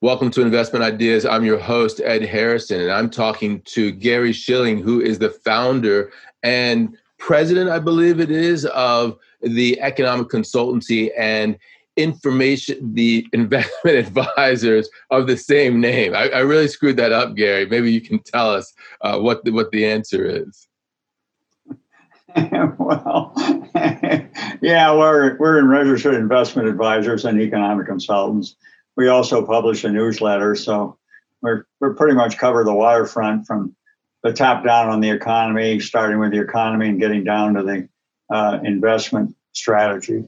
Welcome to Investment Ideas. I'm your host, Ed Harrison, and I'm talking to Gary Shilling, who is the founder and president, I believe it is, of the economic consultancy and information, the investment advisors of the same name. I, I really screwed that up, Gary. Maybe you can tell us uh, what, the, what the answer is. well, yeah, we're, we're in registered investment advisors and economic consultants we also publish a newsletter, so we're we're pretty much cover the waterfront from the top down on the economy, starting with the economy and getting down to the uh, investment strategy.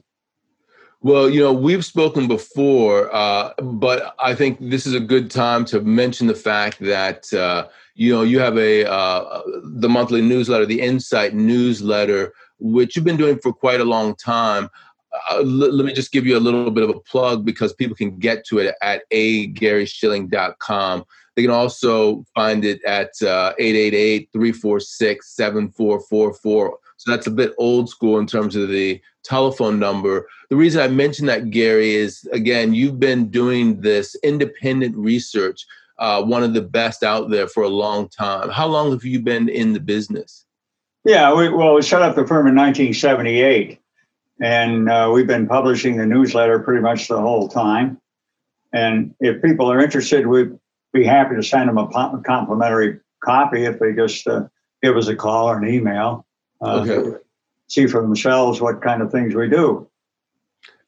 Well, you know, we've spoken before, uh, but I think this is a good time to mention the fact that uh, you know you have a uh, the monthly newsletter, the Insight newsletter, which you've been doing for quite a long time uh, let, let me just give you a little bit of a plug because people can get to it at agaryshilling.com. They can also find it at uh, 888-346-7444. So that's a bit old school in terms of the telephone number. The reason I mention that, Gary, is again, you've been doing this independent research, uh, one of the best out there for a long time. How long have you been in the business? Yeah, we, well, we set up the firm in 1978. And uh, we've been publishing the newsletter pretty much the whole time. And if people are interested, we'd be happy to send them a complimentary copy if they just uh, give us a call or an email. Uh, okay. See for themselves what kind of things we do.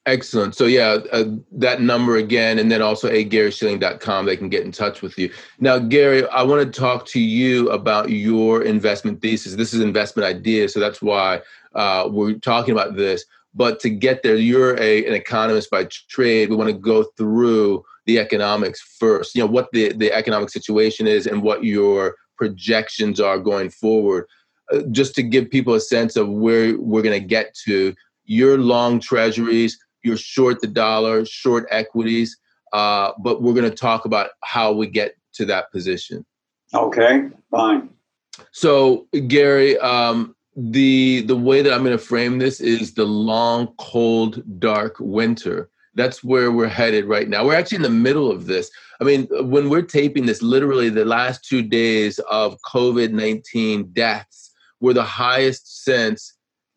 Excellent. So yeah, uh, that number again, and then also a GaryShilling.com. They can get in touch with you. Now, Gary, I want to talk to you about your investment thesis. This is investment ideas, so that's why uh, we're talking about this. But to get there, you're a, an economist by trade. We want to go through the economics first. You know what the the economic situation is and what your projections are going forward. Uh, just to give people a sense of where we're going to get to. You're long treasuries. You're short the dollar, short equities. Uh, but we're going to talk about how we get to that position. Okay, fine. So, Gary, um, the the way that I'm going to frame this is the long, cold, dark winter. That's where we're headed right now. We're actually in the middle of this. I mean, when we're taping this, literally the last two days of COVID 19 deaths were the highest since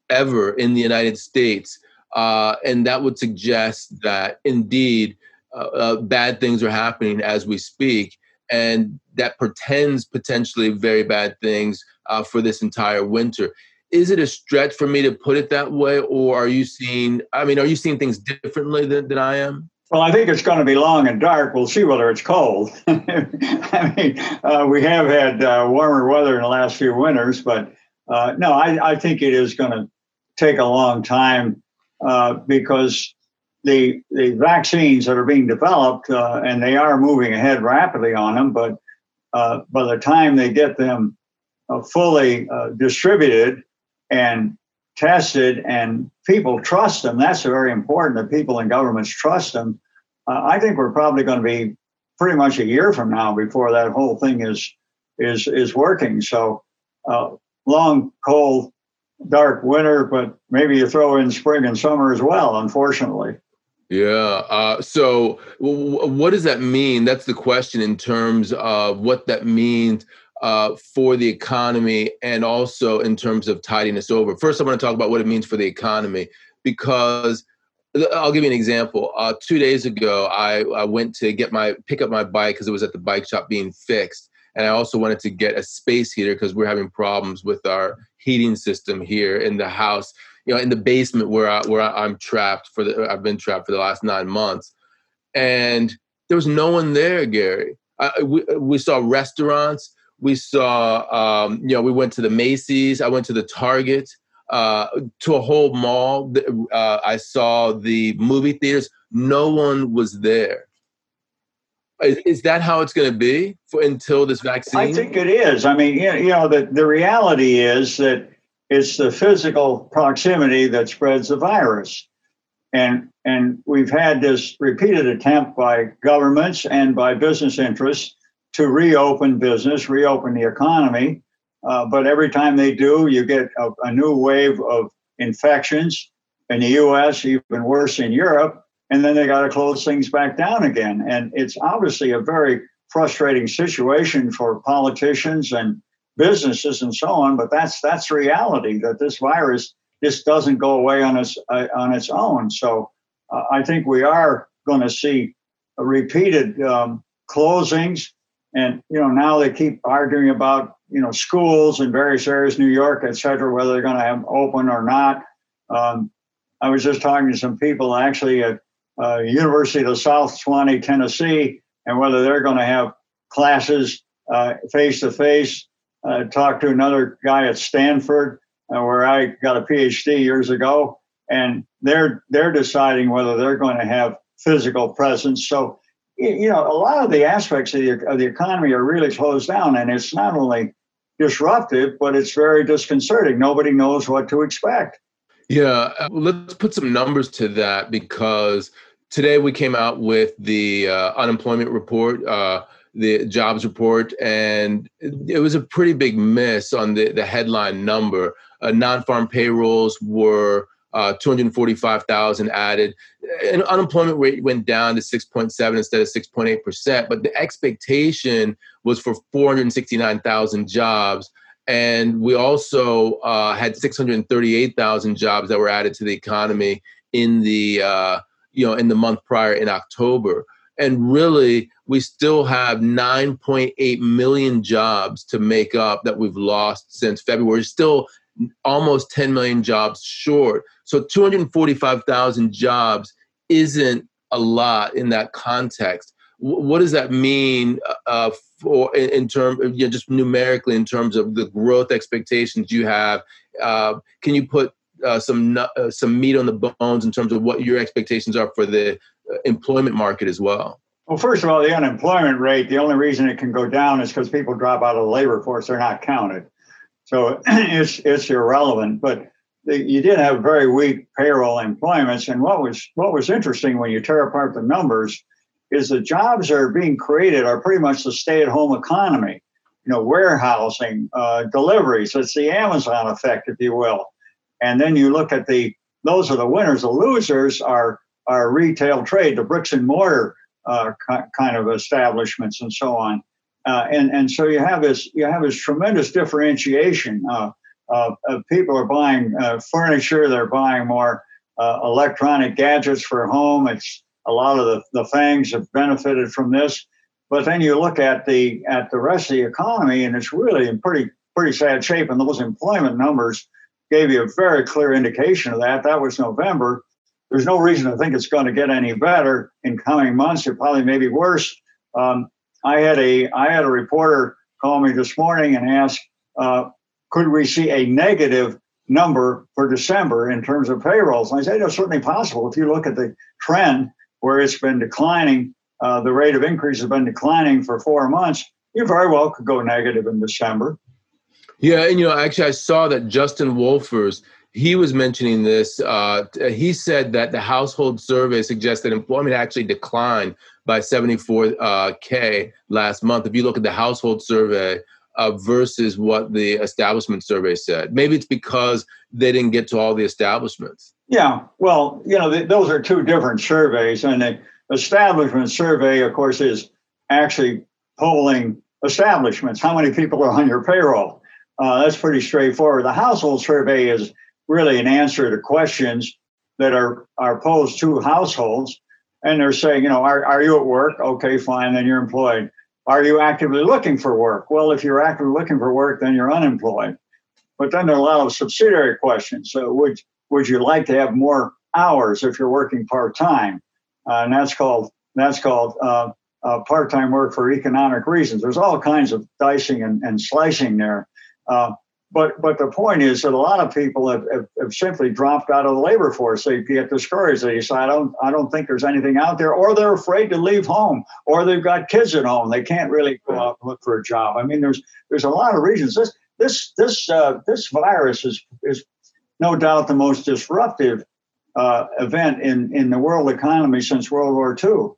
ever in the United States. Uh, and that would suggest that indeed uh, uh, bad things are happening as we speak. And that pretends potentially very bad things uh, for this entire winter. Is it a stretch for me to put it that way or are you seeing i mean are you seeing things differently than, than i am? Well i think it's going to be long and dark. We'll see whether it's cold. I mean uh, we have had uh, warmer weather in the last few winters but uh, no I, I, think it is going to take a long time uh, because the, the vaccines that are being developed uh, and they are moving ahead rapidly on them but uh, by the time they get them fully distributed and tested and people trust them. That's very important that people in governments trust them. Uh, I think we're probably going to be pretty much a year from now before that whole thing is is is working. So uh, long, cold, dark winter, but maybe you throw in spring and summer as well. Unfortunately. Yeah. Uh, so, w- what does that mean? That's the question in terms of what that means uh, for the economy and also in terms of tiding us over. First, I want to talk about what it means for the economy because I'll give you an example. Uh, two days ago, I, I went to get my pick up my bike because it was at the bike shop being fixed, and I also wanted to get a space heater because we're having problems with our heating system here in the house. You know, in the basement where I, where I'm trapped for the I've been trapped for the last nine months, and there was no one there, Gary. I, we, we saw restaurants we saw, um, you know, we went to the Macy's. I went to the Target, uh, to a whole mall. Uh, I saw the movie theaters. No one was there. Is, is that how it's going to be for until this vaccine? I think it is. I mean, you know, the, the reality is that it's the physical proximity that spreads the virus. And, and we've had this repeated attempt by governments and by business interests to reopen business, reopen the economy. Uh, but every time they do, you get a, a new wave of infections in the US, even worse in Europe and then they got to close things back down again. And it's obviously a very frustrating situation for politicians and businesses and so on. But that's that's reality that this virus just doesn't go away on its uh, on its own. So uh, I think we are going to see repeated um, closings. And you know now they keep arguing about you know schools in various areas, New York, et cetera, whether they're going to have open or not. Um, I was just talking to some people actually at uh, University of the South Sewanee, Tennessee, and whether they're going to have classes face to face. Talked to another guy at Stanford, uh, where I got a PhD years ago, and they're they're deciding whether they're going to have physical presence. So, you know, a lot of the aspects of the, of the economy are really closed down, and it's not only disruptive, but it's very disconcerting. Nobody knows what to expect. Yeah, uh, let's put some numbers to that because today we came out with the uh, unemployment report, uh, the jobs report, and it was a pretty big miss on the, the headline number. Uh, non-farm payrolls were uh, 245,000 added. And unemployment rate went down to 6.7 instead of 6.8%. But the expectation was for 469,000 jobs. And we also uh, had 638,000 jobs that were added to the economy in the uh, you know in the month prior in October. And really, we still have 9.8 million jobs to make up that we've lost since February. Still almost 10 million jobs short. So 245,000 jobs isn't a lot in that context. what does that mean uh, for in, in terms of you know, just numerically in terms of the growth expectations you have? Uh, can you put uh, some uh, some meat on the bones in terms of what your expectations are for the uh, employment market as well? Well, first of all, the unemployment rate, the only reason it can go down is because people drop out of the labor force. They're not counted. So it's, it's irrelevant. But the, you did have very weak payroll employments. And what was, what was interesting when you tear apart the numbers is the jobs that are being created are pretty much the stay at home economy. You know, warehousing, uh, deliveries. It's the Amazon effect, if you will. And then you look at the those are the winners. The losers are are retail trade, the bricks and mortar uh, kind of establishments, and so on. Uh, and and so you have this you have this tremendous differentiation. Uh, people are buying uh, furniture, they're buying more uh, electronic gadgets for home. It's a lot of the, the FANGs have benefited from this. But then you look at the at the rest of the economy, and it's really in pretty pretty sad shape. And those employment numbers gave you a very clear indication of that. That was November. There's no reason to think it's going to get any better in coming months. It probably may be worse. Um, I had a I had a reporter call me this morning and ask, uh, could we see a negative number for December in terms of payrolls? And I said, it's certainly possible. If you look at the trend where it's been declining, uh, the rate of increase has been declining for four months. You very well could go negative in December. Yeah, and you know, actually, I saw that Justin Wolfers he was mentioning this. Uh, he said that the household survey suggests that employment actually declined by 74k uh, last month. If you look at the household survey uh, versus what the establishment survey said, maybe it's because they didn't get to all the establishments. Yeah, well, you know, th- those are two different surveys, and the establishment survey, of course, is actually polling establishments. How many people are on your payroll? Uh, that's pretty straightforward. The household survey is really an answer to questions that are, are posed to households. And they're saying, you know, are, are you at work? Okay, fine, then you're employed. Are you actively looking for work? Well, if you're actively looking for work, then you're unemployed. But then there are a lot of subsidiary questions. So would would you like to have more hours if you're working part time? Uh, and that's called that's called uh, uh, part time work for economic reasons. There's all kinds of dicing and, and slicing there. But but the point is that a lot of people have, have, have, simply dropped out of the labor force. They get discouraged. They say, I don't I don't think there's anything out there, or they're afraid to leave home, or they've got kids at home. They can't really go out and look for a job. I mean, there's there's a lot of reasons. This this this uh, this virus is is no doubt the most disruptive uh, event in in the world economy since World War II.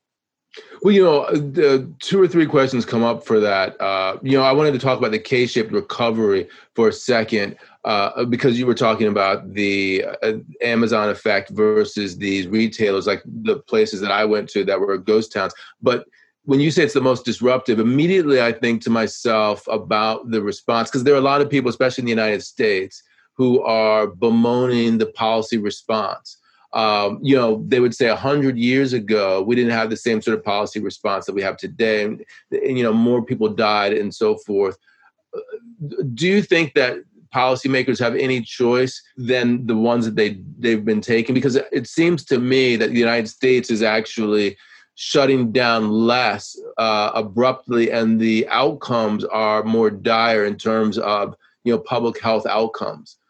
Well, you know, the two or three questions come up for that. Uh, you know, I wanted to talk about the K-shaped recovery for a second uh, because you were talking about the uh, Amazon effect versus these retailers, like the places that I went to that were ghost towns. But when you say it's the most disruptive, immediately I think to myself about the response because there are a lot of people, especially in the United States, who are bemoaning the policy response um, you know, they would say a hundred years ago we didn't have the same sort of policy response that we have today, and, and you know, more people died and so forth. Do you think that policymakers have any choice than the ones that they they've been taking? Because it seems to me that the United States is actually shutting down less uh, abruptly, and the outcomes are more dire in terms of you know public health outcomes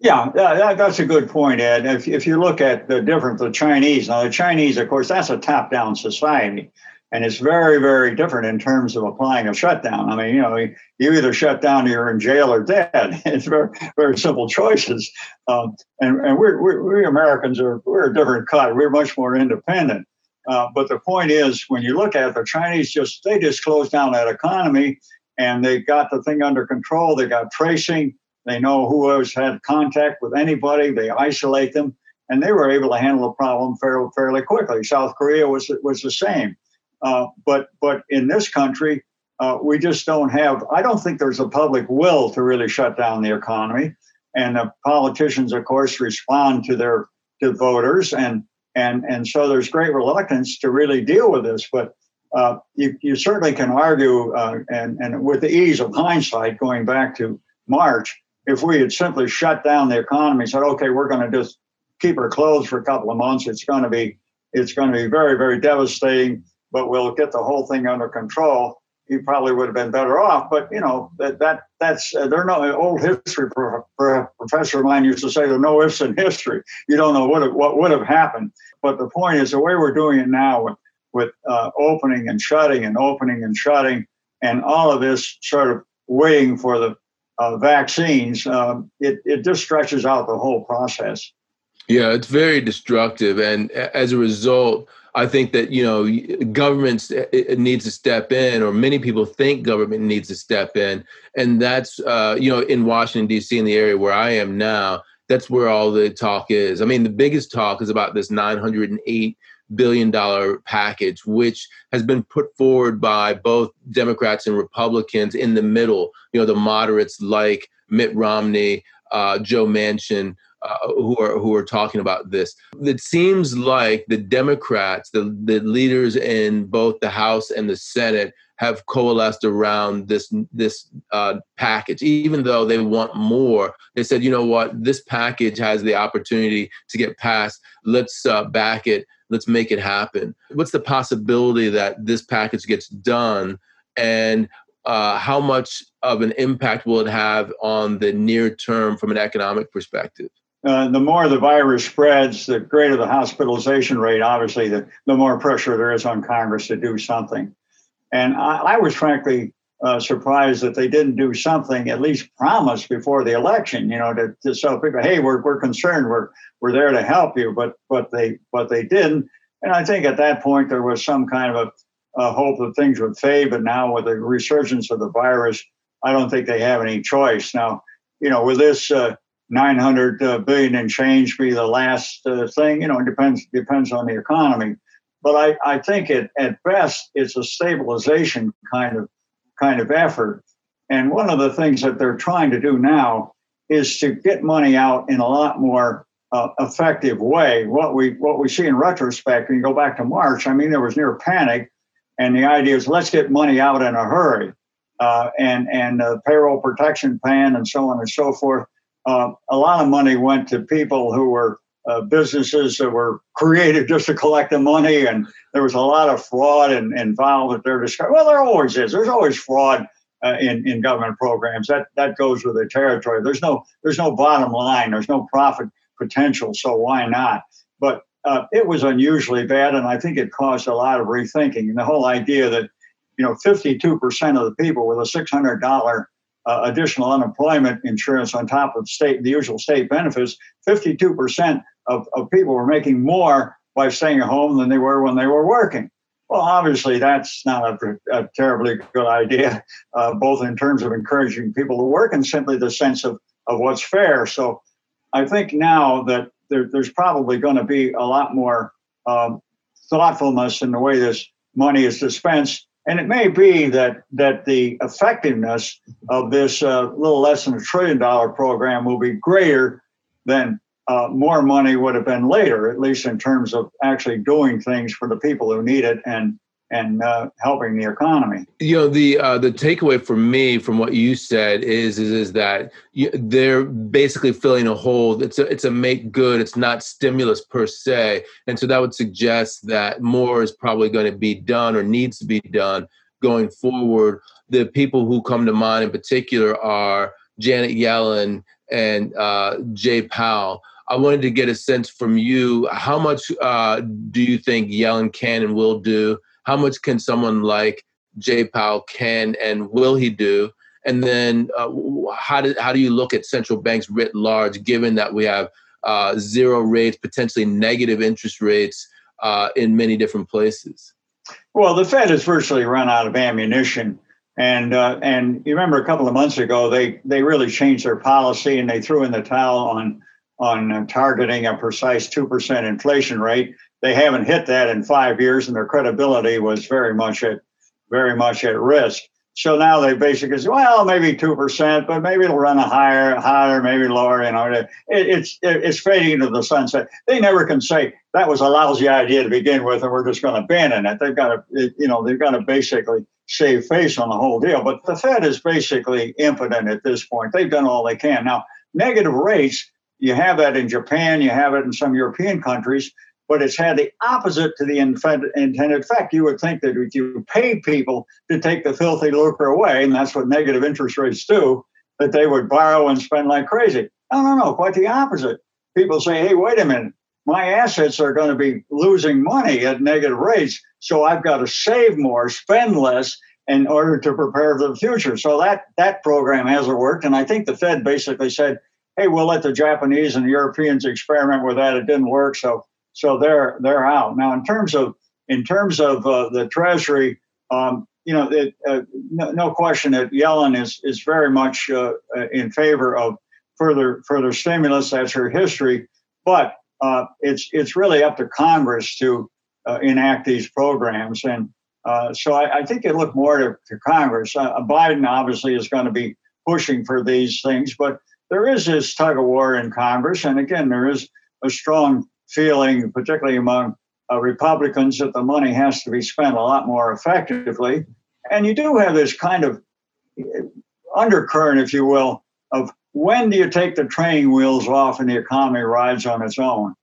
Yeah, that, that's a good point, Ed. If, if you look at the difference, the Chinese, now the Chinese, of course, that's a top down society. And it's very, very different in terms of applying a shutdown. I mean, you know, you either shut down or you're in jail or dead. It's very, very simple choices. Um, and and we're, we're, we Americans are we're a different cut. We're much more independent. Uh, but the point is, when you look at it, the Chinese just they just closed down that economy, and they got the thing under control. They got tracing. They know who has had contact with anybody. They isolate them, and they were able to handle the problem fairly, fairly quickly. South Korea was was the same, uh, but but in this country, uh, we just don't have. I don't think there's a public will to really shut down the economy, and the politicians, of course, respond to their to voters, and and and so there's great reluctance to really deal with this, but. Uh, you, you certainly can argue, uh, and, and with the ease of hindsight, going back to March, if we had simply shut down the economy, said, okay, we're going to just keep her closed for a couple of months, it's going to be it's going to be very very devastating. But we'll get the whole thing under control. He probably would have been better off. But you know that that that's uh, there no old history pro, pro, professor of mine used to say there are no ifs in history. You don't know what what would have happened. But the point is the way we're doing it now with with uh, opening and shutting and opening and shutting and all of this sort of waiting for the uh, vaccines, um, it, it just stretches out the whole process. Yeah, it's very destructive. And as a result, I think that, you know, governments needs to step in, or many people think government needs to step in. And that's, uh, you know, in Washington, D.C., in the area where I am now, that's where all the talk is. I mean, the biggest talk is about this 908 billion dollar package, which has been put forward by both Democrats and Republicans in the middle. You know, the moderates like Mitt Romney, uh, Joe Manchin, uh, who are who are talking about this. It seems like the Democrats, the the leaders in both the House and the Senate, have coalesced around this this uh, package. Even though they want more, they said, you know what, this package has the opportunity to get passed. Let's uh, back it let's make it happen. What's the possibility that this package gets done, and uh, how much of an impact will it have on the near term from an economic perspective? Uh, the more the virus spreads, the greater the hospitalization rate. Obviously, the, the more pressure there is on Congress to do something. And I, I was frankly uh, surprised that they didn't do something, at least promise before the election, you know, to, to tell people, hey, we're, we're concerned, we're, we're there to help you, but, but, they, but they didn't. And I think at that point there was some kind of a, a hope that things would fade, but now with the resurgence of the virus, I don't think they have any choice. Now, you know, with this uh, 900 uh, and change be the last uh, thing, you know, it depends, depends on the economy. But I, I think it, at best, it's a stabilization kind of kind of effort. And one of the things that they're trying to do now is to get money out in a lot more uh, effective way. What we what we see in retrospect, when you go back to March, I mean, there was near panic, and the idea is let's get money out in a hurry, uh, and and uh, payroll protection plan and so on and so forth. Uh, a lot of money went to people who were uh, businesses that were created just to collect the money, and there was a lot of fraud and, that they're discovering. Well, there always is. There's always fraud uh, in in government programs. That that goes with the territory. There's no there's no bottom line. There's no profit potential. So why not? But uh, it was unusually bad, and I think it caused a lot of rethinking. And the whole idea that, you know, 52% of the people with a $600 uh, additional unemployment insurance on top of state the usual state benefits, 52% of, of people were making more by staying at home than they were when they were working. Well, obviously, that's not a, a terribly good idea, uh, both in terms of encouraging people to work and simply the sense of, of what's fair. So I think now that there, there's probably going to be a lot more um, thoughtfulness in the way this money is dispensed. And it may be that that the effectiveness of this uh, little less than a trillion dollar program will be greater than uh, more money would have been later, at least in terms of actually doing things for the people who need it and and uh, helping the economy. You know, the uh, the takeaway for me from what you said is is, is that you, they're basically filling a hole. It's a it's a make good. It's not stimulus per se, and so that would suggest that more is probably going to be done or needs to be done going forward. The people who come to mind in particular are Janet Yellen and uh, Jay Powell. I wanted to get a sense from you. How much uh, do you think Yellen can and will do? how much can someone like Jay Powell can and will he do? And then uh, how do how do you look at central banks writ large, given that we have uh, zero rates, potentially negative interest rates uh, in many different places? Well, the Fed has virtually run out of ammunition. And uh, and you remember a couple of months ago, they they really changed their policy and they threw in the towel on on uh, targeting a precise two percent inflation rate they haven't hit that in five years, and their credibility was very much at very much at risk. So now they basically say, well, maybe two percent, but maybe it'll run a higher, higher, maybe lower. You know, it, it's it's fading into the sunset. They never can say that was a lousy idea to begin with, and we're just going to abandon it. They've got to, you know, they've got to basically save face on the whole deal. But the Fed is basically impotent at this point. They've done all they can. Now, negative rates, you have that in Japan, you have it in some European countries but it's had the opposite to the intended effect. You would think that if you pay people to take the filthy lucre away, and that's what negative interest rates do, that they would borrow and spend like crazy. No, no, no, quite the opposite. People say, hey, wait a minute, my assets are going to be losing money at negative rates, so I've got to save more, spend less in order to prepare for the future. So that that program hasn't worked, and I think the Fed basically said, hey, we'll let the Japanese and the Europeans experiment with that. It didn't work, so so they're they're out now. In terms of in terms of uh, the Treasury, um, you know, it, uh, no, no, question that Yellen is is very much uh, in favor of further further stimulus. That's her history, but uh, it's it's really up to Congress to uh, enact these programs, and uh, so I, I, think it look more to, to Congress. Biden obviously is going to be pushing for these things, but there is this tug of war in Congress, and again, there is a strong feeling, particularly among uh, Republicans, that the money has to be spent a lot more effectively. And you do have this kind of uh, undercurrent, if you will, of when do you take the training wheels off and the economy rides on its own?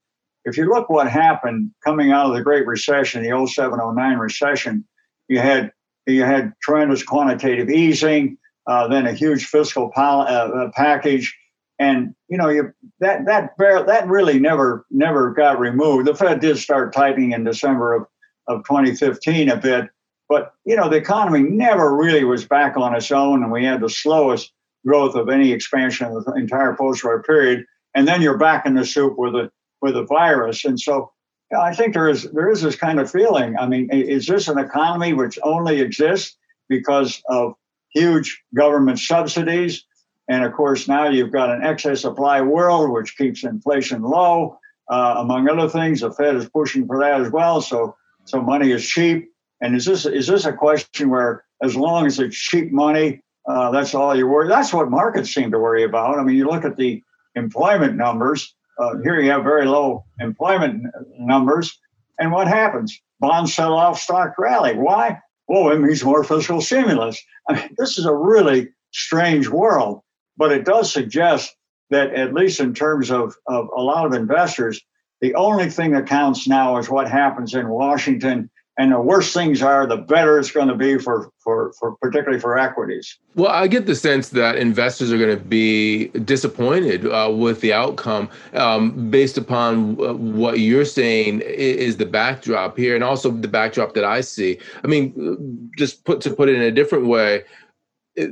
If you look what happened coming out of the Great Recession, the 07 09 recession, you had you had tremendous quantitative easing, uh, then a huge fiscal uh, uh package, and you know you that that that really never never got removed. The Fed did start tightening in December of of 2015 a bit, but you know the economy never really was back on its own, and we had the slowest growth of any expansion of the entire post-war period. And then you're back in the soup with a with a virus, and so you know, I think there is there is this kind of feeling. I mean, is this an economy which only exists because of huge government subsidies? And of course, now you've got an excess supply world, which keeps inflation low. Uh, among other things, the Fed is pushing for that as well. So, so money is cheap. And is this is this a question where, as long as it's cheap money, uh, that's all you worry? That's what markets seem to worry about. I mean, you look at the employment numbers. uh, here you have very low employment numbers, and what happens? Bonds sell off, stock rally. Why? Well, it means more fiscal stimulus. I mean, this is a really strange world, but it does suggest that, at least in terms of, of a lot of investors, the only thing that counts now is what happens in Washington and the worse things are, the better it's going to be for, for, for particularly for equities. Well, I get the sense that investors are going to be disappointed uh, with the outcome um, based upon what you're saying is the backdrop here, and also the backdrop that I see. I mean, just put to put it in a different way,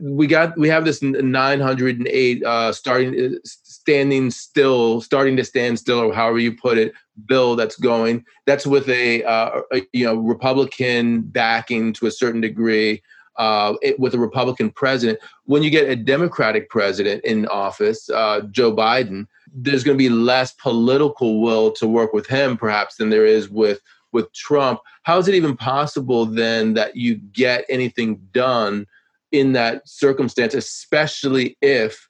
we got we have this 908 uh, starting uh, standing still, starting to stand still, or however you put it, bill that's going. That's with a, uh, a you know Republican backing to a certain degree. Uh, it, with a Republican president, when you get a Democratic president in office, uh, Joe Biden, there's going to be less political will to work with him, perhaps, than there is with with Trump. How is it even possible then that you get anything done in that circumstance, especially if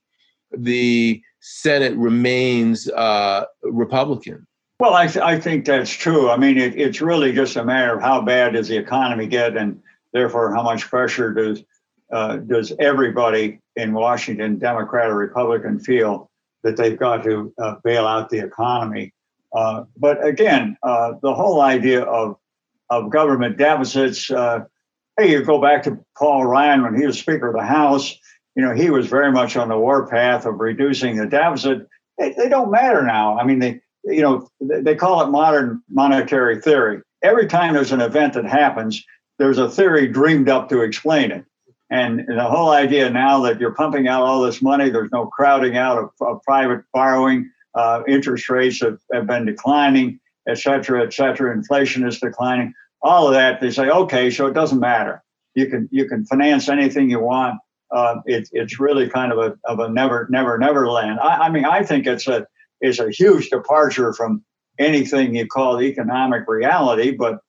the Senate remains uh, Republican? Well, I, th- I think that's true. I mean, it, it's really just a matter of how bad does the economy get, and therefore how much pressure does uh, does everybody in Washington, Democrat or Republican, feel that they've got to uh, bail out the economy. Uh, but again, uh, the whole idea of of government deficits. Uh, hey, you go back to Paul Ryan when he was Speaker of the House. You know, he was very much on the warpath of reducing the deficit. They, they don't matter now. I mean, they you know, they call it modern monetary theory. Every time there's an event that happens, there's a theory dreamed up to explain it. And the whole idea now that you're pumping out all this money, there's no crowding out of, of private borrowing, uh, interest rates have, have been declining, et cetera, et cetera. Inflation is declining. All of that, they say, okay, so it doesn't matter. You can you can finance anything you want. Uh, it, it's really kind of a of a never never never land. I, I mean, I think it's a is a huge departure from anything you call economic reality, but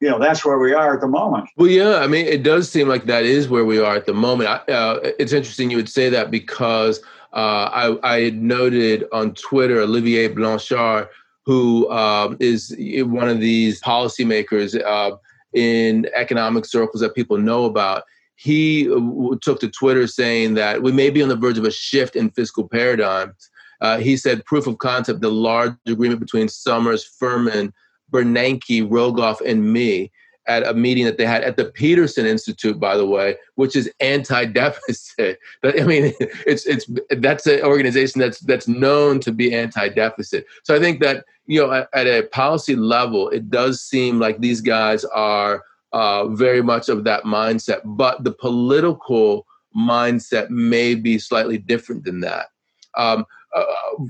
you know that's where we are at the moment. Well, yeah, I mean, it does seem like that is where we are at the moment. Uh, it's interesting you would say that because uh, I, I had noted on Twitter Olivier Blanchard, who uh, is one of these policymakers uh, in economic circles that people know about. He uh, took to Twitter saying that we may be on the verge of a shift in fiscal paradigms uh, he said proof of concept, the large agreement between Summers, Furman, Bernanke, Rogoff, and me at a meeting that they had at the Peterson Institute, by the way, which is anti-deficit. I mean, it's it's that's an organization that's that's known to be anti-deficit. So I think that you know at, at a policy level, it does seem like these guys are uh, very much of that mindset, but the political mindset may be slightly different than that. Um, uh,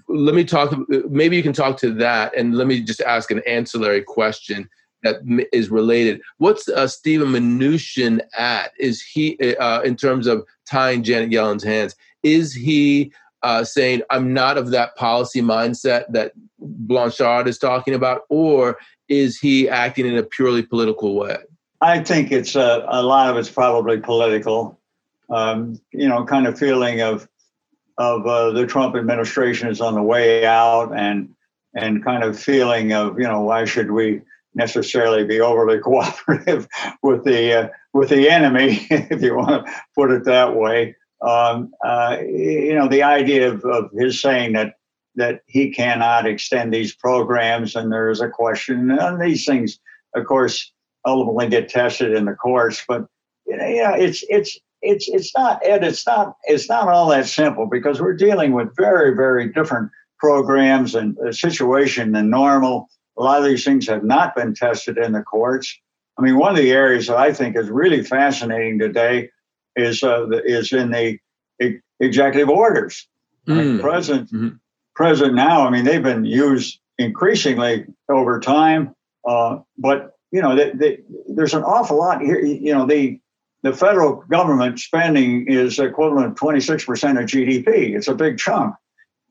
let me talk. Maybe you can talk to that, and let me just ask an ancillary question that is related. What's uh, Steven Mnuchin at? Is he uh, in terms of tying Janet Yellen's hands? Is he uh, saying I'm not of that policy mindset that Blanchard is talking about, or is he acting in a purely political way? I think it's a, uh, a lot of it's probably political. Um, you know, kind of feeling of of uh, the Trump administration is on the way out, and and kind of feeling of you know why should we necessarily be overly cooperative with the uh, with the enemy, if you want to put it that way. Um, uh, you know, the idea of, of his saying that that he cannot extend these programs, and there is a question, and these things, of course, ultimately get tested in the courts. But you know, yeah, it's it's it's it's not Ed. It's not it's not all that simple because we're dealing with very very different programs and a situation than normal. A lot of these things have not been tested in the courts. I mean, one of the areas that I think is really fascinating today is uh, is in the executive orders. Mm. Mm. president mm-hmm. president now. I mean, they've been used increasingly over time, uh, but you know, they, they, there's an awful lot here. You know, the the federal government spending is equivalent to 26% of GDP. It's a big chunk.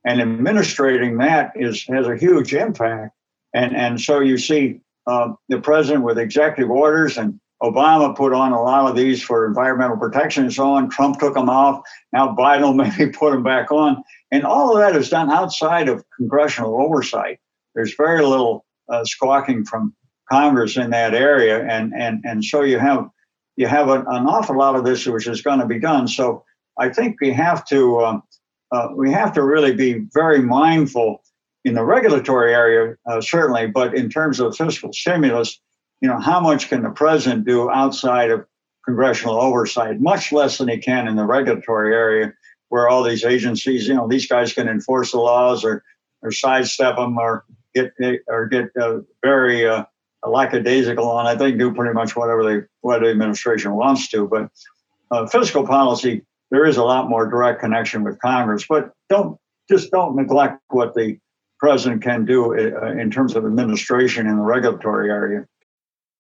And administrating that is has a huge impact. And, and so you see uh, the president with executive orders and Obama put on a lot of these for environmental protection and so on. Trump took them off. Now Biden will maybe put them back on. And all of that is done outside of congressional oversight. There's very little uh, squawking from Congress in that area, and and and so you have you have an, an awful lot of this which is going to be done. So I think we have to um, uh, we have to really be very mindful in the regulatory area, uh, certainly, but in terms of fiscal stimulus, you know, how much can the president do outside of congressional oversight? Much less than he can in the regulatory area, where all these agencies, you know, these guys can enforce the laws or or sidestep them or get or get uh, very uh, lackadaisical on. I think do pretty much whatever they what the administration wants to. But uh, fiscal policy, there is a lot more direct connection with Congress. But don't just don't neglect what the president can do uh, in terms of administration in the regulatory area.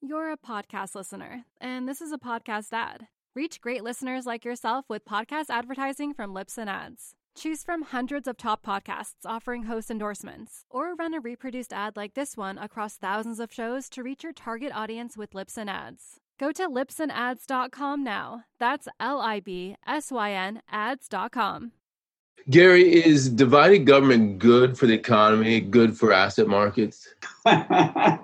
You're a podcast listener, and this is a podcast ad. Reach great listeners like yourself with podcast advertising from Libsyn Ads. Choose from hundreds of top podcasts offering host endorsements, or run a reproduced ad like this one across thousands of shows to reach your target audience with Libsyn Ads. Go to libsynads.com now. That's L I B S Y N ads.com. Gary, is divided government good for the economy, good for asset markets? yeah,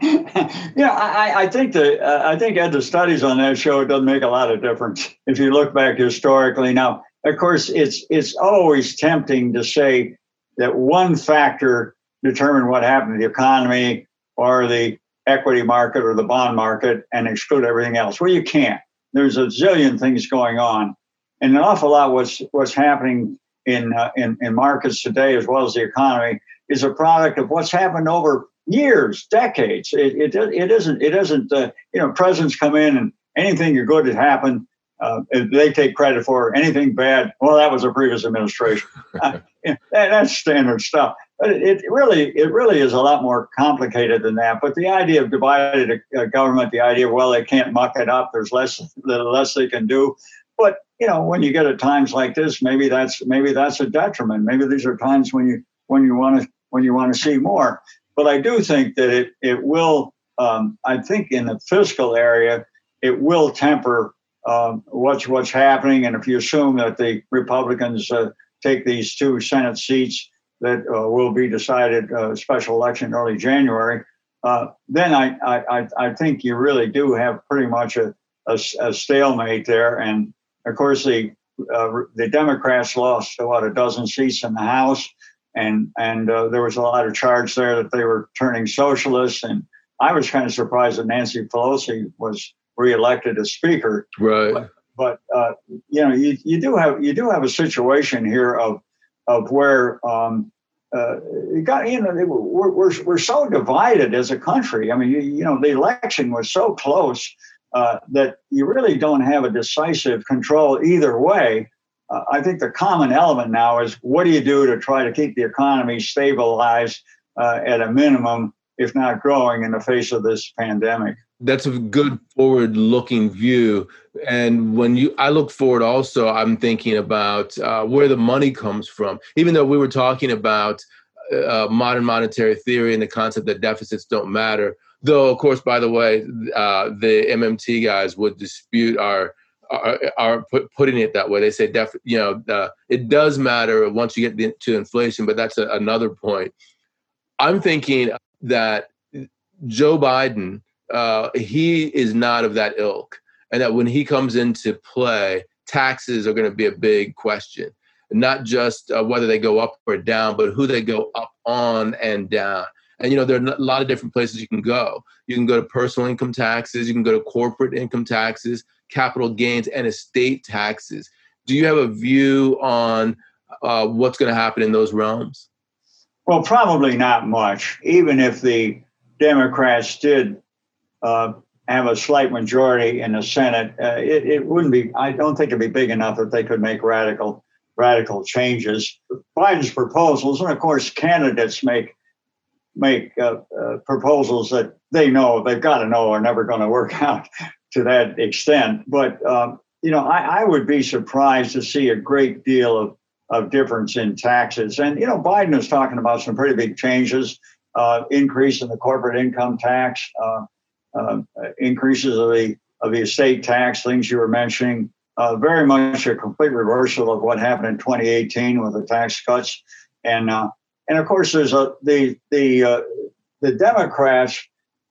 I, I, think the uh, I think Ed, the studies on that show it doesn't make a lot of difference if you look back historically. Now, of course, it's it's always tempting to say that one factor determined what happened to the economy or the equity market or the bond market and exclude everything else. Well, you can't. There's a zillion things going on, and an awful lot what's what's happening in uh, in, in markets today as well as the economy is a product of what's happened over years, decades. It, it, it isn't it isn't uh, you know presidents come in and anything good that happened uh, they take credit for anything bad. Well, that was a previous administration. uh, that, that's standard stuff. But it, it, really, it really is a lot more complicated than that. But the idea of divided uh, government, the idea, of, well, they can't muck it up. There's less, less they can do. But you know, when you get at times like this, maybe that's maybe that's a detriment. Maybe these are times when you when you want to when you want to see more. But I do think that it it will. Um, I think in the fiscal area, it will temper um, what's what's happening. And if you assume that the Republicans uh, take these two Senate seats that uh, will be decided uh, special election early January, uh, then I, I I think you really do have pretty much a, a, a stalemate there. And of course, the uh, the Democrats lost what a dozen seats in the House, and and uh, there was a lot of charge there that they were turning socialist. And I was kind of surprised that Nancy Pelosi was reelected as speaker. Right. But, but uh, you know, you, you do have you do have a situation here of of where um, uh, you got you know we're, we're we're so divided as a country. I mean, you, you know, the election was so close uh, that you really don't have a decisive control either way. Uh, I think the common element now is what do you do to try to keep the economy stabilized uh, at a minimum, if not growing, in the face of this pandemic that's a good forward looking view and when you i look forward also i'm thinking about uh, where the money comes from even though we were talking about uh, modern monetary theory and the concept that deficits don't matter though of course by the way uh, the mmt guys would dispute our are, put, putting it that way. They say, def, you know, uh, it does matter once you get to inflation, but that's a, another point. I'm thinking that Joe Biden uh, he is not of that ilk, and that when he comes into play, taxes are going to be a big question. Not just uh, whether they go up or down, but who they go up on and down. And you know, there are a lot of different places you can go. You can go to personal income taxes, you can go to corporate income taxes, capital gains, and estate taxes. Do you have a view on uh, what's going to happen in those realms? Well, probably not much. Even if the Democrats did uh, have a slight majority in the Senate, uh, it, it wouldn't be. I don't think it'd be big enough that they could make radical radical changes. Biden's proposals, and of course, candidates make make uh, uh, proposals that they know they've got to know are never going to work out to that extent. But um, you know, I, I, would be surprised to see a great deal of of difference in taxes. And you know, Biden is talking about some pretty big changes, uh, increase in the corporate income tax, uh, uh, increases of the of the estate tax, things you were mentioning. Uh, very much a complete reversal of what happened in 2018 with the tax cuts, and uh, and of course there's a the the uh, the Democrats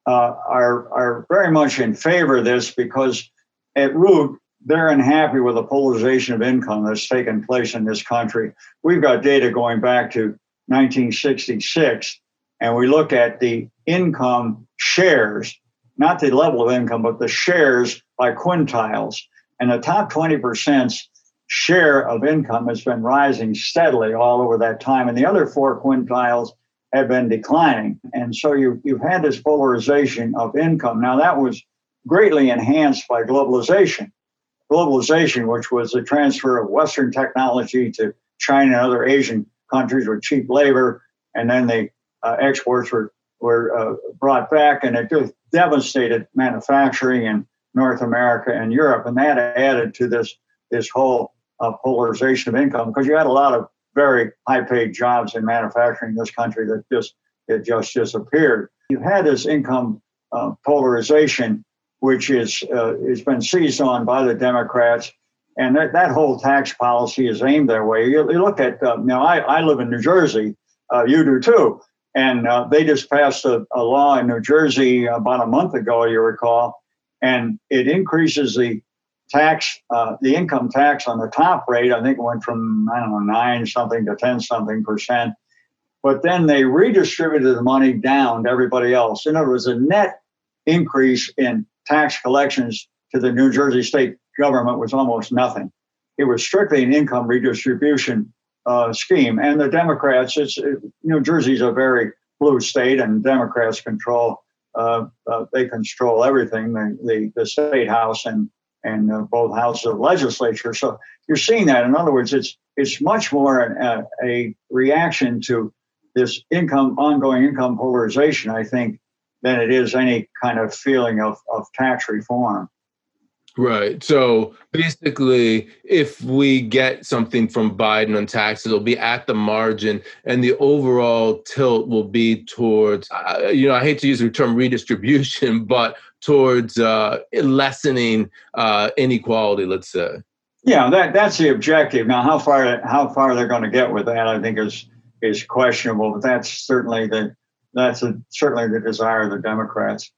are are very much in favor of this because at root they're unhappy with the polarization of income that's taken place in this country. We've got data going back to 1966, and we look at the income shares, not the level of income, but the shares by quintiles. And the top 20% share of income has been rising steadily all over that time. And the other four quintiles have been declining. And so you, you've had this polarization of income. Now, that was greatly enhanced by globalization. Globalization, which was the transfer of Western technology to China and other Asian countries with cheap labor, and then the uh, exports were, were uh, brought back, and it just devastated manufacturing in North America and Europe. And that added to this, this whole uh, polarization of income because you had a lot of very high paid jobs in manufacturing in this country that just it just disappeared. You had this income uh, polarization, which is uh, has been seized on by the Democrats, and that, that whole tax policy is aimed that way. You, you look at uh, now, I, I live in New Jersey, uh, you do too, and uh, they just passed a, a law in New Jersey about a month ago, you recall, and it increases the tax, uh, the income tax on the top rate, I think it went from, I don't know, nine something to 10 something percent. But then they redistributed the money down to everybody else. In other words, a net increase in tax collections to the New Jersey state government was almost nothing. It was strictly an income redistribution uh, scheme. And the Democrats, it's, it, New Jersey's a very blue state, and Democrats control uh, uh, they control everything, the, the, the state house and and uh, both houses of legislature. So you're seeing that. In other words, it's it's much more a, a reaction to this income, ongoing income polarization, I think, than it is any kind of feeling of, of tax reform. Right. So basically, if we get something from Biden on taxes, it'll be at the margin, and the overall tilt will be towards, uh, you know, I hate to use the term redistribution, but towards uh, lessening uh, inequality, let's say. Yeah, that that's the objective. Now, how far how far they're going to get with that, I think is is questionable. But that's certainly the that's a, certainly the desire of the Democrats.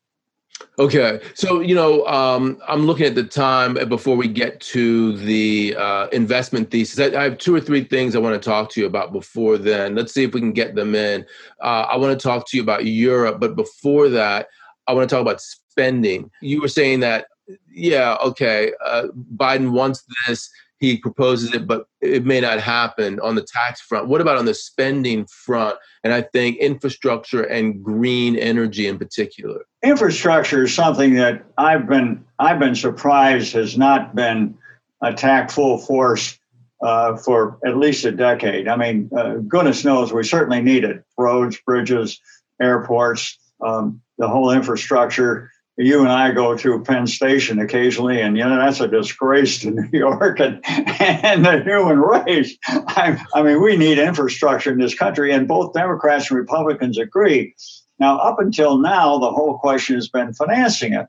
Okay, so you know, um, I'm looking at the time before we get to the uh, investment thesis. I, I, have two or three things I want to talk to you about before then. Let's see if we can get them in. Uh, I want to talk to you about Europe, but before that, I want to talk about spending. You were saying that, yeah, okay, uh, Biden wants this he proposes it, but it may not happen on the tax front. What about on the spending front? And I think infrastructure and green energy in particular. Infrastructure is something that I've been I've been surprised has not been attacked full force uh, for at least a decade. I mean, uh, goodness knows we certainly need it: roads, bridges, airports, um, the whole infrastructure you and I go through Penn Station occasionally, and you know that's a disgrace to New York and, and the human race. I, I mean, we need infrastructure in this country, and both Democrats and Republicans agree. Now, up until now, the whole question has been financing it,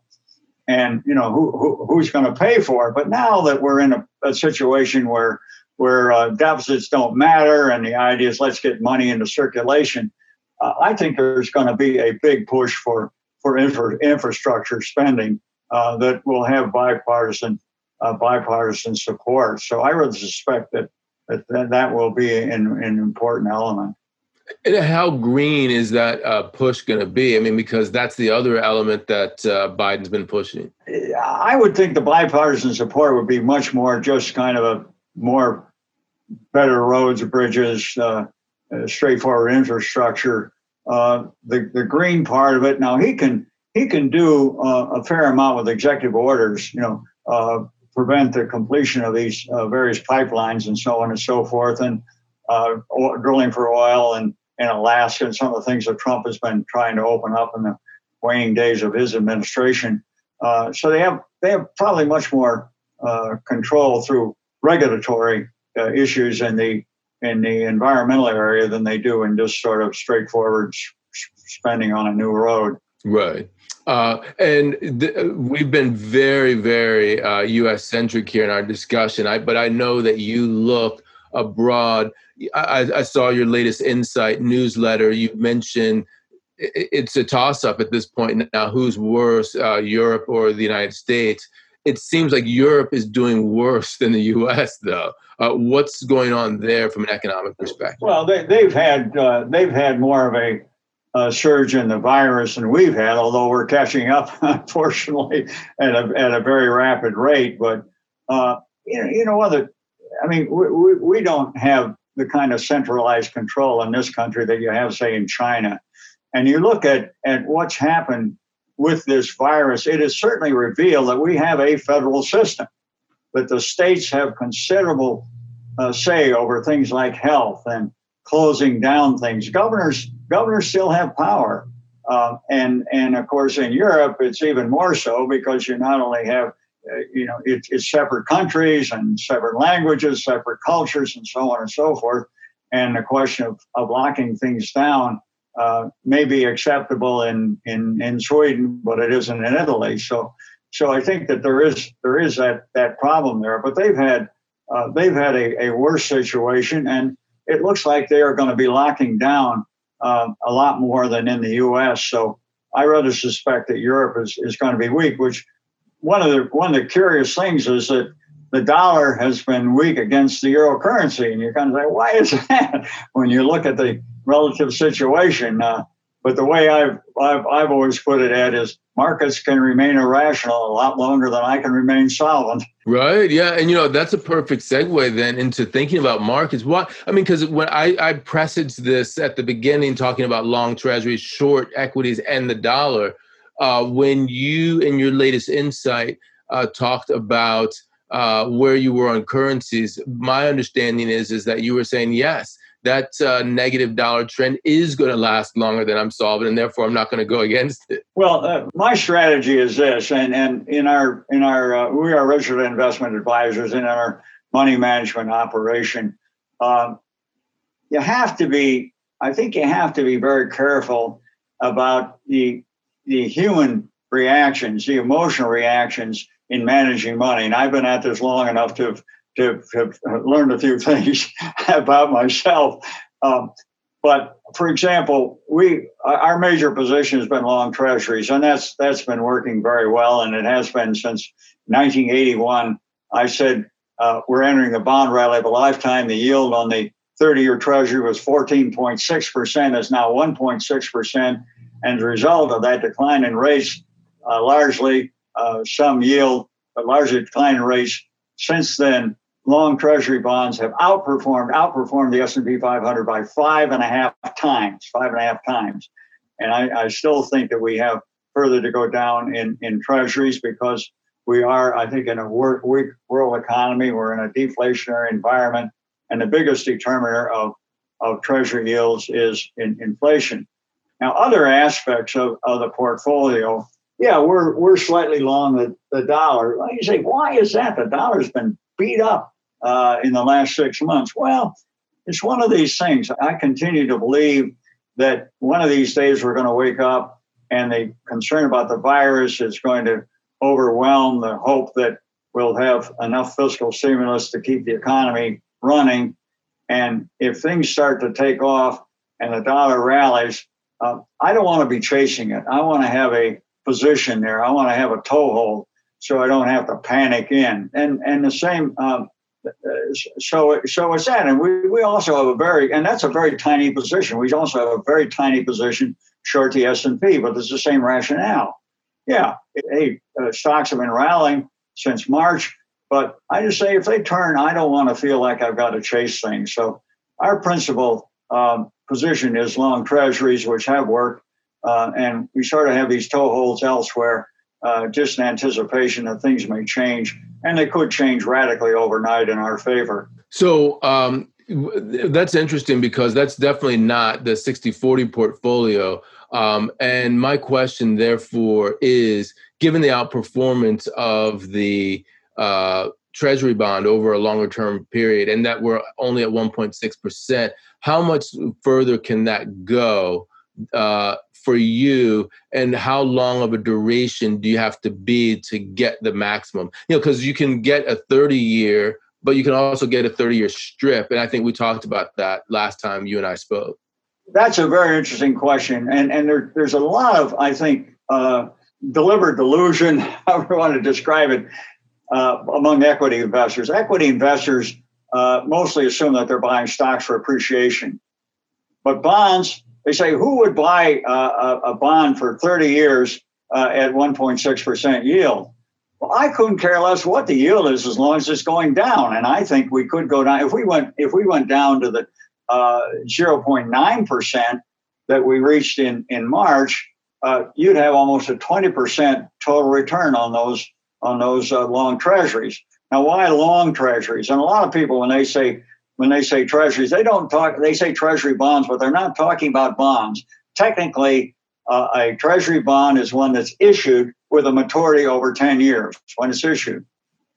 and you know who, who who's going to pay for it. But now that we're in a, a situation where where uh, deficits don't matter, and the idea is let's get money into circulation, uh, I think there's going to be a big push for for infra- infrastructure spending uh, that will have bipartisan uh, bipartisan support. So I would suspect that that, that will be an, an important element. And how green is that uh, push going to be? I mean, because that's the other element that uh, Biden's been pushing. I would think the bipartisan support would be much more just kind of a more better roads, bridges, uh, uh straightforward infrastructure the the green part of it. Now he can he can do uh, a fair amount with executive orders. You know, uh, prevent the completion of these uh, various pipelines and so on and so forth, and uh, drilling for oil and in Alaska and some of the things that Trump has been trying to open up in the waning days of his administration. so they have they have probably much more control through regulatory issues and the in the environmental area than they do in just sort of straightforward spending on a new road. Right. Uh, and th- we've been very, very uh, U.S. centric here in our discussion. I, but I know that you look abroad. I, I saw your latest insight newsletter. You mentioned it's a toss up at this point now who's worse, uh, Europe or the United States. It seems like Europe is doing worse than the U.S. though. Uh, what's going on there from an economic perspective? Well, they, have had uh, they've had more of a uh, surge in the virus than we've had, although we're catching up, unfortunately, at a, at a very rapid rate. But, uh, you, know, you know, other, I mean, we, we, we don't have the kind of centralized control in this country that you have, say, in China. And you look at, at what's happened with this virus, it has certainly revealed that we have a federal system, but the states have considerable uh, say over things like health and closing down things. Governors governors still have power. Uh, and and of course in Europe it's even more so because you not only have uh, you know it, it's separate countries and separate languages, separate cultures, and so on and so forth. And the question of, of locking things down uh, may be acceptable in, in in Sweden, but it isn't in Italy. So so I think that there is there is that that problem there. But they've had uh, they've had a, a worse situation, and it looks like they are going to be locking down uh, a lot more than in the U.S. So I rather suspect that Europe is, is going to be weak. Which one of the one of the curious things is that the dollar has been weak against the euro currency, and you're kind of say, why is that? when you look at the relative situation, uh, but the way I've, I've I've always put it, Ed, is markets can remain irrational a lot longer than I can remain solvent. Right. Yeah. And, you know, that's a perfect segue then into thinking about markets. What, I mean, because when I, I presaged this at the beginning, talking about long treasuries, short equities, and the dollar, uh, when you, in your latest insight, uh, talked about uh, where you were on currencies, my understanding is, is that you were saying, yes, that uh, negative dollar trend is going to last longer than I'm solving, and therefore I'm not going to go against it. Well, uh, my strategy is this, and and in our in our uh, we are registered investment advisors in our money management operation. Um, you have to be, I think, you have to be very careful about the the human reactions, the emotional reactions in managing money. And I've been at this long enough to have to have learned a few things about myself. Um, but for example, we our major position has been long treasuries, and that's that's been working very well, and it has been since 1981. I said uh, we're entering the bond rally of a lifetime. The yield on the 30-year treasury was 14.6 percent. It's now 1.6 percent, and the result of that decline in rates, uh, largely uh, some yield, but largely decline in rates since then long treasury bonds have outperformed outperformed the S&P 500 by five and a half times, five and a half times. And I, I still think that we have further to go down in, in treasuries because we are, I think, in a weak world economy. We're in a deflationary environment. And the biggest determiner of, of treasury yields is in inflation. Now, other aspects of, of the portfolio, yeah, we're, we're slightly long the, the dollar. You say, why is that? The dollar's been beat up uh, in the last six months? Well, it's one of these things. I continue to believe that one of these days we're going to wake up and the concern about the virus is going to overwhelm the hope that we'll have enough fiscal stimulus to keep the economy running. And if things start to take off and the dollar rallies, uh, I don't want to be chasing it. I want to have a position there. I want to have a toehold so I don't have to panic in. And and the same um, so so it's that, and we, we also have a very and that's a very tiny position. We also have a very tiny position short the S and P, but there's the same rationale. Yeah, hey, uh, stocks have been rallying since March, but I just say if they turn, I don't want to feel like I've got to chase things. So our principal um, position is long treasuries, which have worked, uh, and we sort of have these toeholds elsewhere, uh, just in anticipation that things may change and they could change radically overnight in our favor. So um, that's interesting because that's definitely not the 60 40 portfolio. Um, and my question, therefore, is given the outperformance of the uh, treasury bond over a longer term period and that we're only at 1.6%, how much further can that go uh, for you and how long of a duration do you have to be to get the maximum? You know because you can get a 30 year but you can also get a 30 year strip and i think we talked about that last time you and i spoke. That's a very interesting question and and there, there's a lot of i think uh, deliberate delusion however you want to describe it uh, among equity investors. Equity investors uh, mostly assume that they're buying stocks for appreciation. But bonds they say, who would buy a, bond for 30 years uh, at 1.6% yield? Well, I couldn't care less what the yield is as long as it's going down. And I think we could go down if we went if we went down to the uh, 0.9% that we reached in in March. Uh, you'd have almost a 20% total return on those on those uh, long treasuries. Now, why long treasuries? And a lot of people, when they say when they say treasuries, they don't talk, they say treasury bonds, but they're not talking about bonds. Technically, uh, a treasury bond is one that's issued with a maturity over 10 years when it's issued.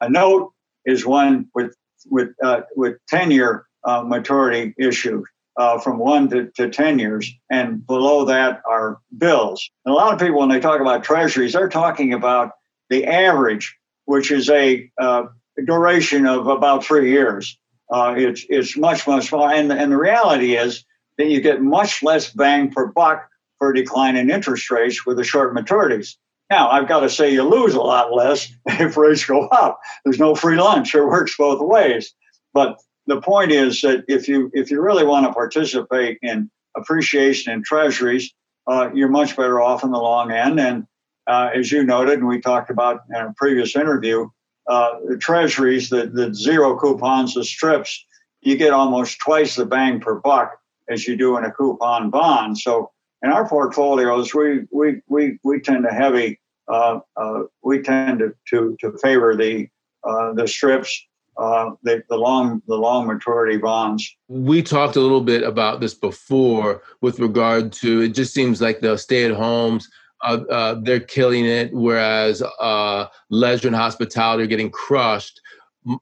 A note is one with, with, uh, with 10 year uh, maturity issued. Uh, from one to, to 10 years, and below that are bills. And a lot of people, when they talk about treasuries, they're talking about the average, which is a uh, duration of about three years. Uh, it's it's much much smaller, and and the reality is that you get much less bang per buck for a decline in interest rates with the short maturities. Now, I've got to say, you lose a lot less if rates go up. There's no free lunch; it works both ways. But the point is that if you if you really want to participate in appreciation in treasuries, uh, you're much better off in the long end. And uh, as you noted, and we talked about in a previous interview, uh, treasuries, the, the zero coupons, the strips, you get almost twice the bang per buck as you do in a coupon bond. So in our portfolios, we we we, we tend to heavy uh, uh, we tend to, to, to favor the uh, the strips, uh, the, the long the long maturity bonds. We talked a little bit about this before with regard to it. Just seems like the stay at homes uh, uh, they're killing it, whereas uh, leisure and hospitality are getting crushed.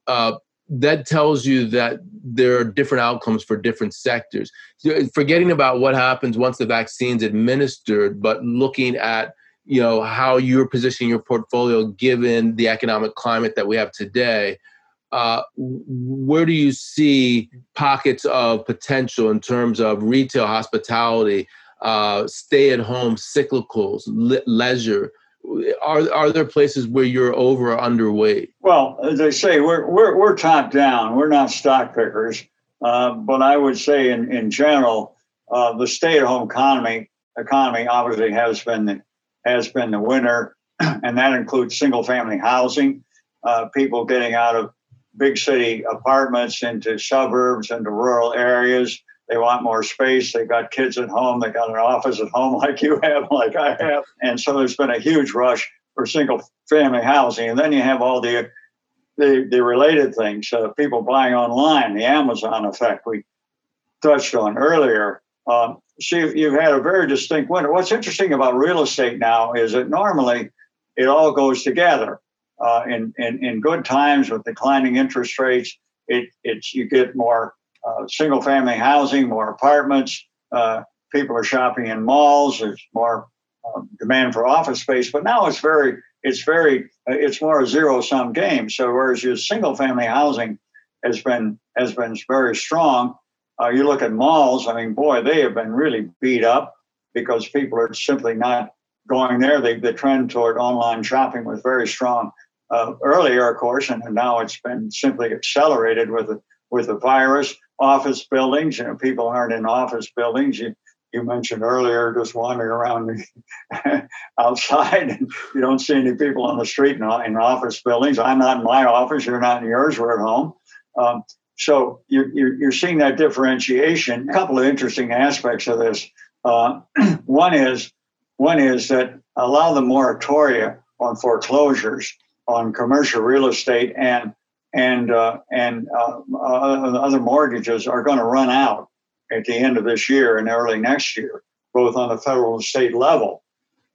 Uh, that tells you that there are different outcomes for different sectors. Forgetting about what happens once the vaccine's administered, but looking at you know how you're positioning your portfolio given the economic climate that we have today. Uh, where do you see pockets of potential in terms of retail hospitality uh, stay at home cyclicals, le- leisure? Are, are there places where you're over or underweight? Well, as I say, we're, we're, we're top down. We're not stock pickers. Uh, but I would say, in, in general, uh, the stay-at-home economy economy obviously has been the, has been the winner, and that includes single-family housing, uh, people getting out of big city apartments into suburbs, into rural areas, they want more space. They got kids at home. They got an office at home like you have, like I have. And so there's been a huge rush for single family housing. And then you have all the the, the related things, uh, people buying online, the Amazon effect we touched on earlier. Um, see, you've had a very distinct winter. What's interesting about real estate now is that normally it all goes together. Uh, in, in, in good times with declining interest rates, it, it's you get more uh, single family housing, more apartments. Uh, people are shopping in malls. There's more uh, demand for office space. But now it's very, it's very, uh, it's more a zero sum game. So whereas your single family housing has been has been very strong, uh, you look at malls. I mean, boy, they have been really beat up because people are simply not going there. They, the trend toward online shopping was very strong uh, earlier, of course, and now it's been simply accelerated with with the virus office buildings. You know, people aren't in office buildings. You you mentioned earlier just wandering around outside and you don't see any people on the street in, in office buildings. I'm not in my office. You're not in yours. We're at home. Um, so you're, you're, seeing that differentiation. A couple of interesting aspects of this. Uh, one is one is that a lot of the moratoria on foreclosures on commercial real estate and and uh, and uh, uh, other mortgages are going to run out at the end of this year and early next year, both on the federal and state level.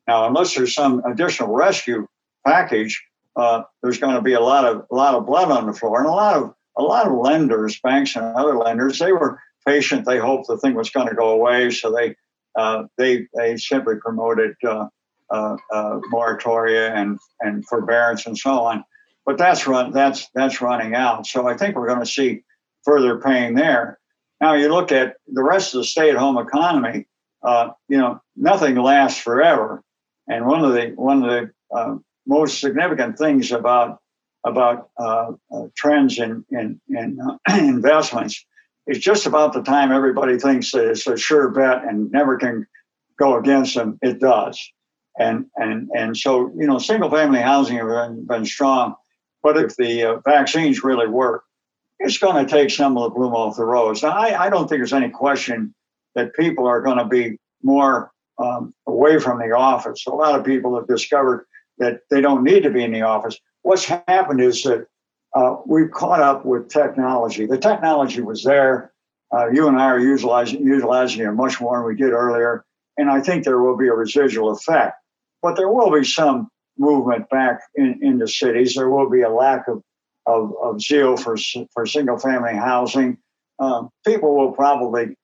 Now, unless there's some additional rescue package, uh, there's going to be a lot of a lot of blood on the floor, and a lot of a lot of lenders, banks, and other lenders, they were patient. They hoped the thing was going to go away, so they uh, they they simply promoted uh, uh, uh, moratoria and and forbearance and so on. But that's run that's that's running out. So I think we're going to see further pain there. Now you look at the rest of the stay-at-home economy. Uh, you know, nothing lasts forever, and one of the one of the uh, most significant things about about uh, uh, trends in in, in uh, investments is just about the time everybody thinks that it's a sure bet and never can go against them. It does, and and and so you know, single family housing have been, been strong, but if the uh, vaccines really work, it's going to take some of the bloom off the rose. Now, I, I don't think there's any question that people are going to be more um, away from the office. A lot of people have discovered that they don't need to be in the office. What's happened is that uh, we've caught up with technology. The technology was there. Uh, you and I are utilizing, utilizing it much more than we did earlier. And I think there will be a residual effect. But there will be some movement back in, into cities. There will be a lack of, of, of zeal for, for single family housing. Um, people will probably, to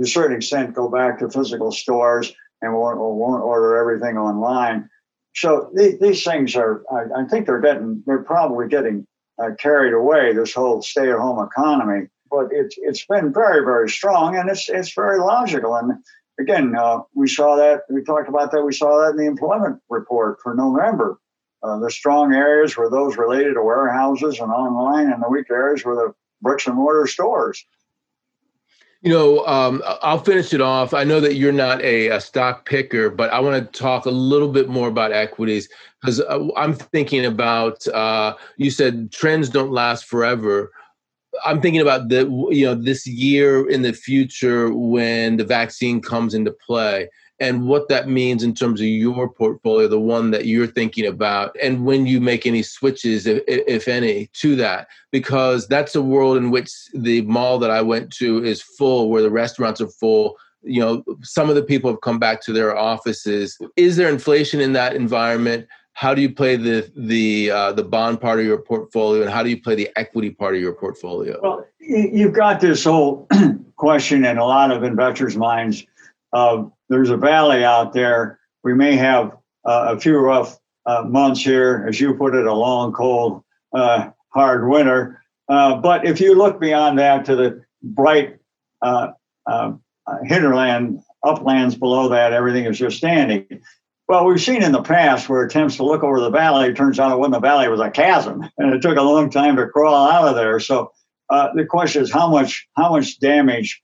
a certain extent, go back to physical stores and won't, won't order everything online. So these, these things are, I, I, think they're getting, they're probably getting uh, carried away, this whole stay at home economy. But it's, it's been very, very strong and it's, it's very logical. And again, uh, we saw that, we talked about that, we saw that in the employment report for November. Uh, the strong areas were those related to warehouses and online, and the weak areas were the bricks and mortar stores. You know, um, I'll finish it off. I know that you're not a, a stock picker, but I want to talk a little bit more about equities because uh, I'm thinking about. Uh, you said trends don't last forever. I'm thinking about the you know this year in the future when the vaccine comes into play and what that means in terms of your portfolio, the one that you're thinking about, and when you make any switches, if, if, any, to that, because that's a world in which the mall that I went to is full, where the restaurants are full. You know, some of the people have come back to their offices. Is there inflation in that environment? How do you play the the uh, the bond part of your portfolio, and how do you play the equity part of your portfolio? Well, you've got this whole question in a lot of investors' minds of there's a valley out there. We may have uh, a few rough uh, months here, as you put it, a long, cold, uh, hard winter. Uh, but if you look beyond that to the bright uh, hinterland, uplands below that, everything is just standing. Well, we've seen in the past where attempts to look over the valley, turns out it wasn't a valley, it was a chasm, and it took a long time to crawl out of there. So the question is how much how much damage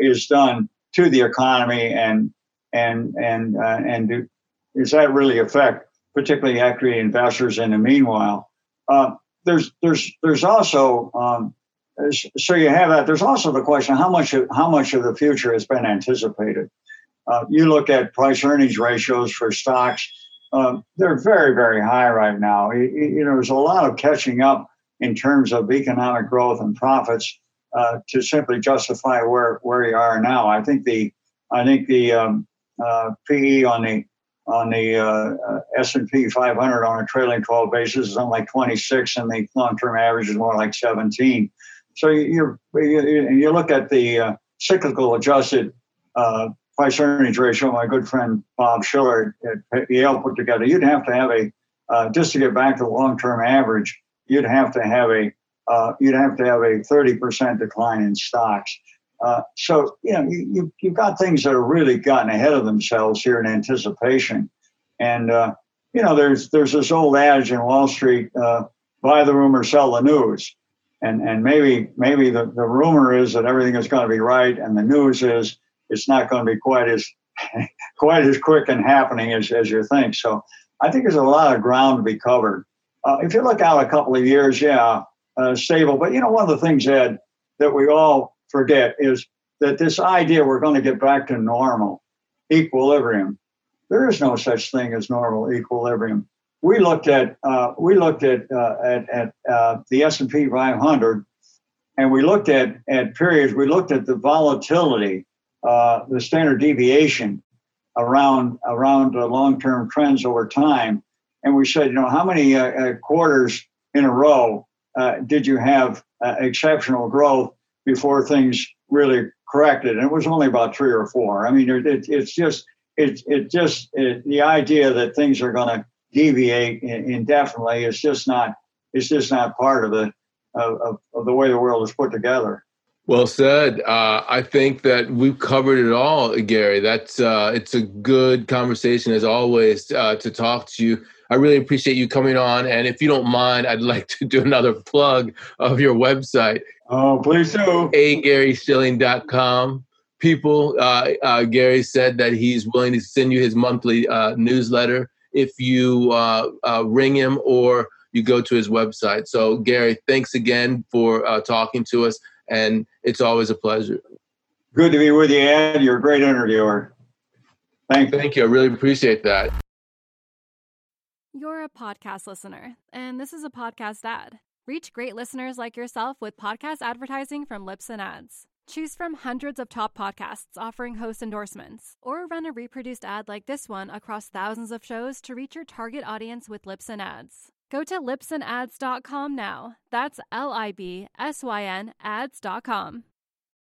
is done to the economy and and and uh, and do, does that really affect particularly equity investors in the meanwhile? Uh, there's there's there's also um, so you have that. There's also the question how much of, how much of the future has been anticipated uh, you look at price earnings ratios for stocks um, they're very very high right now you, you know there's a lot of catching up in terms of economic growth and profits uh, to simply justify where where you are now. I think the I think the um, uh, PE on the on the uh, uh S&P 500 on a trailing 12 basis is something like 26, and the long-term average is more like 17. So you you, you look at the uh, cyclical adjusted price earnings ratio. My good friend Bob Shiller at Yale put together. You'd have to have a just to get back to the long-term average. You'd have to have a uh, you'd have to have a 30% decline in stocks. Uh, so, you know, you, you've got things that have really gotten ahead of themselves here in anticipation. And, uh, you know, there's there's this old adage in Wall Street, uh, buy the rumor, sell the news. And, and maybe maybe the, the rumor is that everything is going to be right, and the news is it's not going to be quite as quite as quick and happening as, as you think. So I think there's a lot of ground to be covered. Uh, if you look out a couple of years, yeah, uh, stable. But you know, one of the things, Ed, that we all forget is that this idea we're going to get back to normal equilibrium. There is no such thing as normal equilibrium. We looked at uh, we looked at uh, at, at uh, the S and P 500, and we looked at at periods. We looked at the volatility, uh, the standard deviation around around long term trends over time, and we said, you know, how many uh, quarters in a row uh, did you have uh, exceptional growth before things really corrected, and it was only about three or four. I mean, it, it's just it's it just it, the idea that things are going to deviate indefinitely is just not it's just not part of the of, of the way the world is put together. Well said. Uh, I think that we've covered it all, Gary. That's uh, it's a good conversation as always uh, to talk to you. I really appreciate you coming on, and if you don't mind, I'd like to do another plug of your website. Oh, please do. agaryshilling.com. People, uh, uh, Gary said that he's willing to send you his monthly uh, newsletter if you ring him or you go to his website. So, Gary, thanks again for talking to us and it's always a pleasure. Good to be with you, Ed. You're a great interviewer. Thank you. Thank you. I really appreciate that. You're a podcast listener, and this is a podcast ad. Reach great listeners like yourself with podcast advertising from Libsyn Ads. Choose from hundreds of top podcasts offering host endorsements, or run a reproduced ad like this one across thousands of shows to reach your target audience with Libsyn Ads. Go to libsynads.com now. That's L I B S Y N ads.com.